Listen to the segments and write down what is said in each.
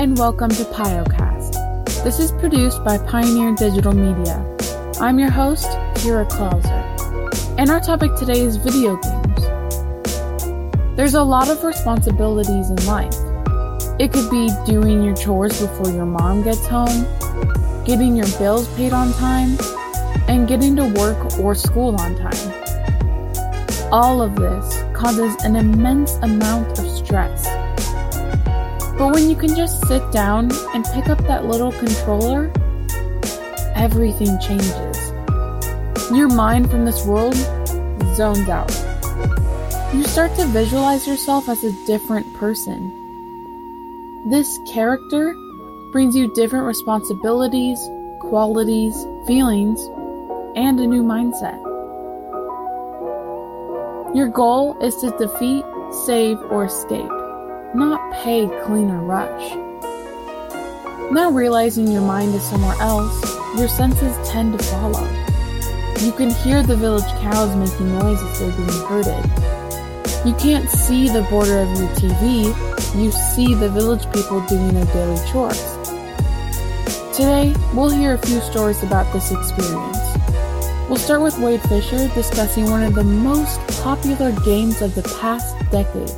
and welcome to Piocast. This is produced by Pioneer Digital Media. I'm your host, Kira Klauser. And our topic today is video games. There's a lot of responsibilities in life. It could be doing your chores before your mom gets home, getting your bills paid on time, and getting to work or school on time. All of this causes an immense amount of stress. But when you can just sit down and pick up that little controller, everything changes. Your mind from this world zones out. You start to visualize yourself as a different person. This character brings you different responsibilities, qualities, feelings, and a new mindset. Your goal is to defeat, save, or escape, not pay, cleaner rush. Now realizing your mind is somewhere else, your senses tend to follow. You can hear the village cows making noise as they're being herded. You can't see the border of your TV, you see the village people doing their daily chores. Today, we'll hear a few stories about this experience. We'll start with Wade Fisher discussing one of the most popular games of the past decade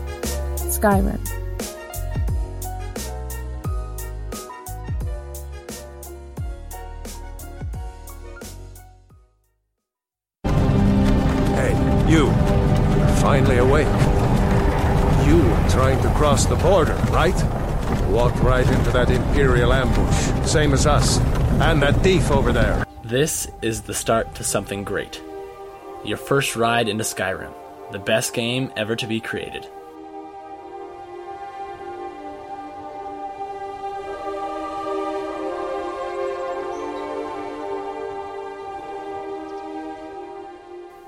Skyrim. Finally awake. You were trying to cross the border, right? Walked right into that Imperial ambush, same as us. And that thief over there. This is the start to something great. Your first ride into Skyrim, the best game ever to be created.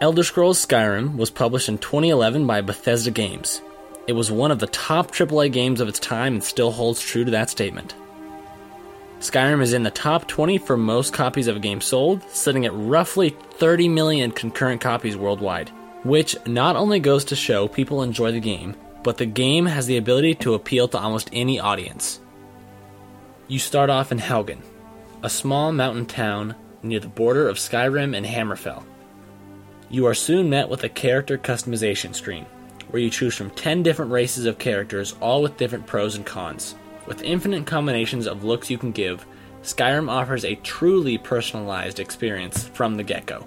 Elder Scrolls Skyrim was published in 2011 by Bethesda Games. It was one of the top AAA games of its time and still holds true to that statement. Skyrim is in the top 20 for most copies of a game sold, sitting at roughly 30 million concurrent copies worldwide, which not only goes to show people enjoy the game, but the game has the ability to appeal to almost any audience. You start off in Helgen, a small mountain town near the border of Skyrim and Hammerfell. You are soon met with a character customization screen, where you choose from 10 different races of characters, all with different pros and cons. With infinite combinations of looks you can give, Skyrim offers a truly personalized experience from the get go.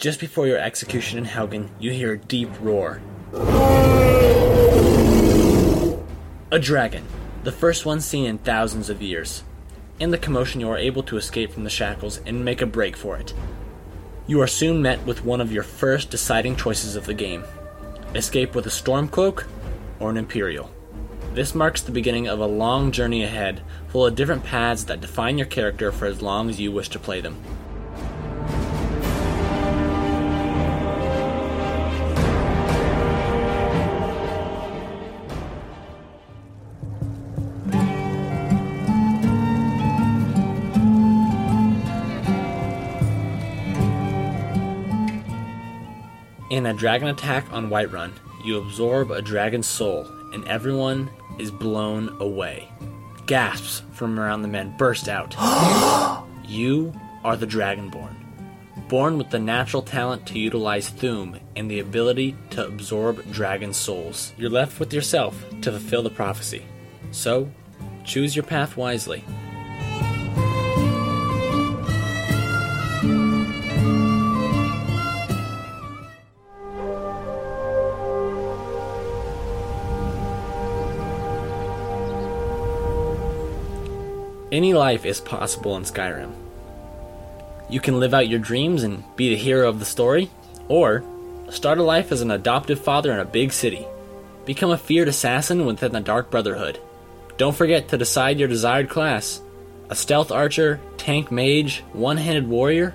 Just before your execution in Helgen, you hear a deep roar. A dragon, the first one seen in thousands of years. In the commotion, you are able to escape from the shackles and make a break for it. You are soon met with one of your first deciding choices of the game escape with a Stormcloak or an Imperial. This marks the beginning of a long journey ahead, full of different paths that define your character for as long as you wish to play them. In a dragon attack on Whiterun, you absorb a dragon's soul, and everyone is blown away. Gasps from around the men burst out. you are the Dragonborn, born with the natural talent to utilize Thu'um and the ability to absorb dragon souls. You're left with yourself to fulfill the prophecy. So, choose your path wisely. Any life is possible in Skyrim. You can live out your dreams and be the hero of the story, or start a life as an adoptive father in a big city. Become a feared assassin within the Dark Brotherhood. Don't forget to decide your desired class a stealth archer, tank mage, one handed warrior.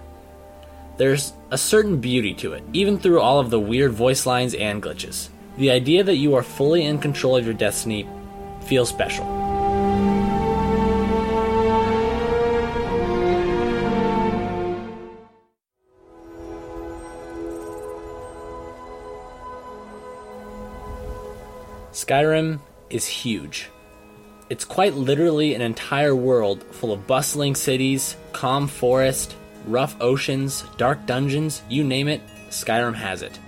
There's a certain beauty to it, even through all of the weird voice lines and glitches. The idea that you are fully in control of your destiny feels special. Skyrim is huge. It's quite literally an entire world full of bustling cities, calm forest, rough oceans, dark dungeons, you name it, Skyrim has it.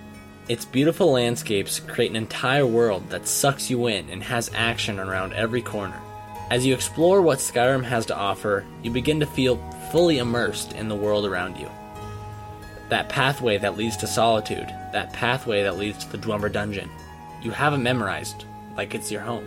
Its beautiful landscapes create an entire world that sucks you in and has action around every corner. As you explore what Skyrim has to offer, you begin to feel fully immersed in the world around you. That pathway that leads to solitude, that pathway that leads to the Dwemer dungeon, you have it memorized, like it's your home.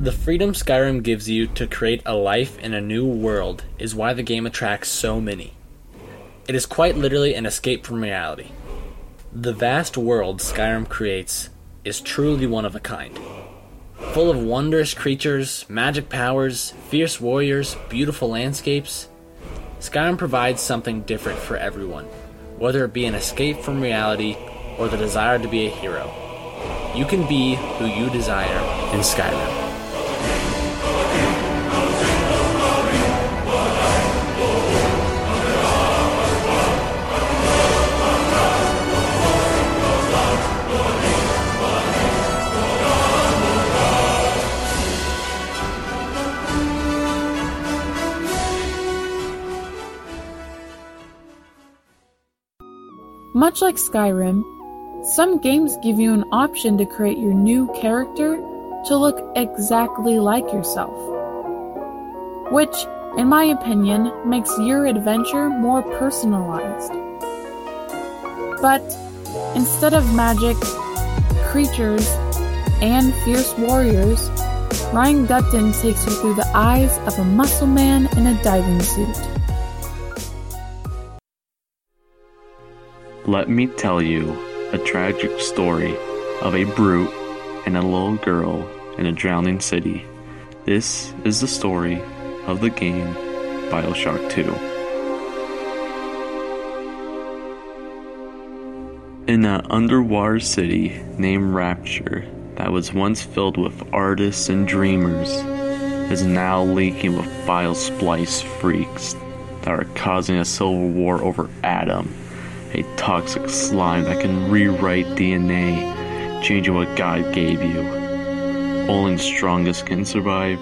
The freedom Skyrim gives you to create a life in a new world is why the game attracts so many. It is quite literally an escape from reality. The vast world Skyrim creates is truly one of a kind. Full of wondrous creatures, magic powers, fierce warriors, beautiful landscapes, Skyrim provides something different for everyone, whether it be an escape from reality or the desire to be a hero. You can be who you desire in Skyrim. Much like Skyrim, some games give you an option to create your new character to look exactly like yourself. Which, in my opinion, makes your adventure more personalized. But instead of magic, creatures, and fierce warriors, Ryan Gupton takes you through the eyes of a muscle man in a diving suit. Let me tell you a tragic story of a brute and a little girl in a drowning city. This is the story of the game Bioshock 2. In an underwater city named Rapture that was once filled with artists and dreamers is now leaking with bio splice freaks that are causing a civil war over Adam a toxic slime that can rewrite DNA, changing what God gave you. Only the strongest can survive.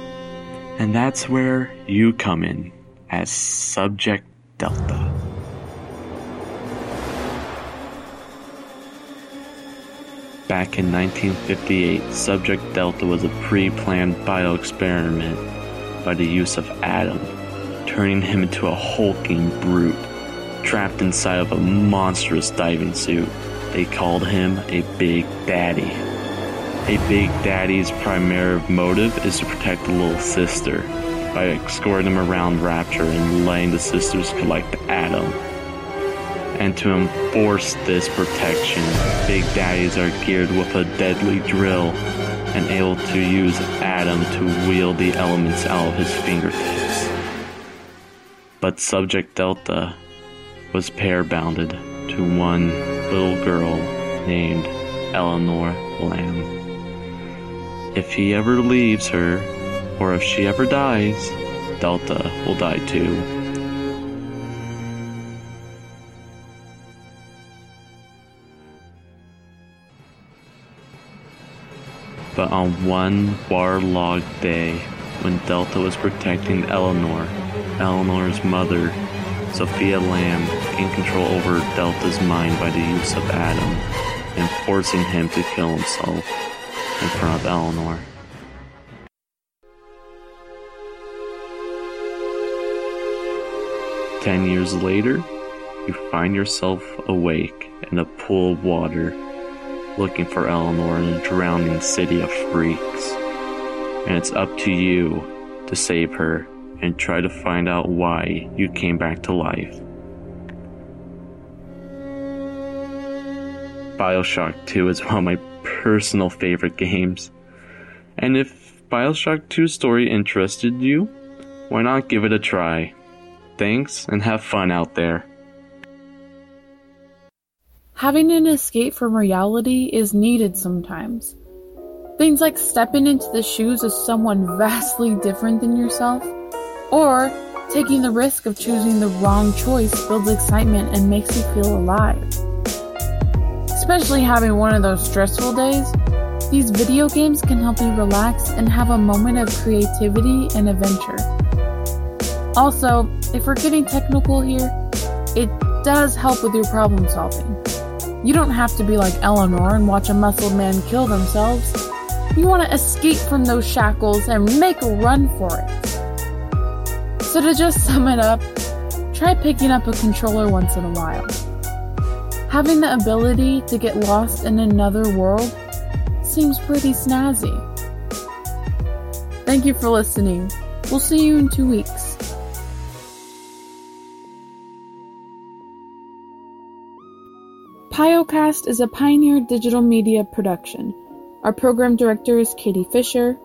And that's where you come in as Subject Delta. Back in 1958, Subject Delta was a pre planned bioexperiment by the use of Adam, turning him into a hulking brute trapped inside of a monstrous diving suit. They called him a Big Daddy. A Big Daddy's primary motive is to protect the little sister by escorting them around Rapture and letting the sisters collect Adam. And to enforce this protection, Big Daddies are geared with a deadly drill and able to use Adam to wield the elements out of his fingertips. But Subject Delta was pair bounded to one little girl named Eleanor Lamb. If he ever leaves her, or if she ever dies, Delta will die too. But on one waterlogged day, when Delta was protecting Eleanor, Eleanor's mother Sophia Lamb gained control over Delta's mind by the use of Adam and forcing him to kill himself in front of Eleanor. Ten years later, you find yourself awake in a pool of water, looking for Eleanor in a drowning city of freaks. And it's up to you to save her and try to find out why you came back to life. Bioshock 2 is one of my personal favorite games. And if Bioshock 2 story interested you, why not give it a try? Thanks and have fun out there. Having an escape from reality is needed sometimes. Things like stepping into the shoes of someone vastly different than yourself, or taking the risk of choosing the wrong choice builds excitement and makes you feel alive. Especially having one of those stressful days, these video games can help you relax and have a moment of creativity and adventure. Also, if we're getting technical here, it does help with your problem solving. You don't have to be like Eleanor and watch a muscled man kill themselves. You want to escape from those shackles and make a run for it. So, to just sum it up, try picking up a controller once in a while. Having the ability to get lost in another world seems pretty snazzy. Thank you for listening. We'll see you in two weeks. Piocast is a Pioneer Digital Media production. Our program director is Katie Fisher.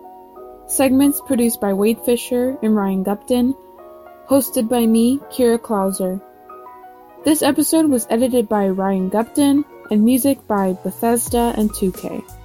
Segments produced by Wade Fisher and Ryan Gupton. Hosted by me, Kira Klauser. This episode was edited by Ryan Gupton and music by Bethesda and 2K.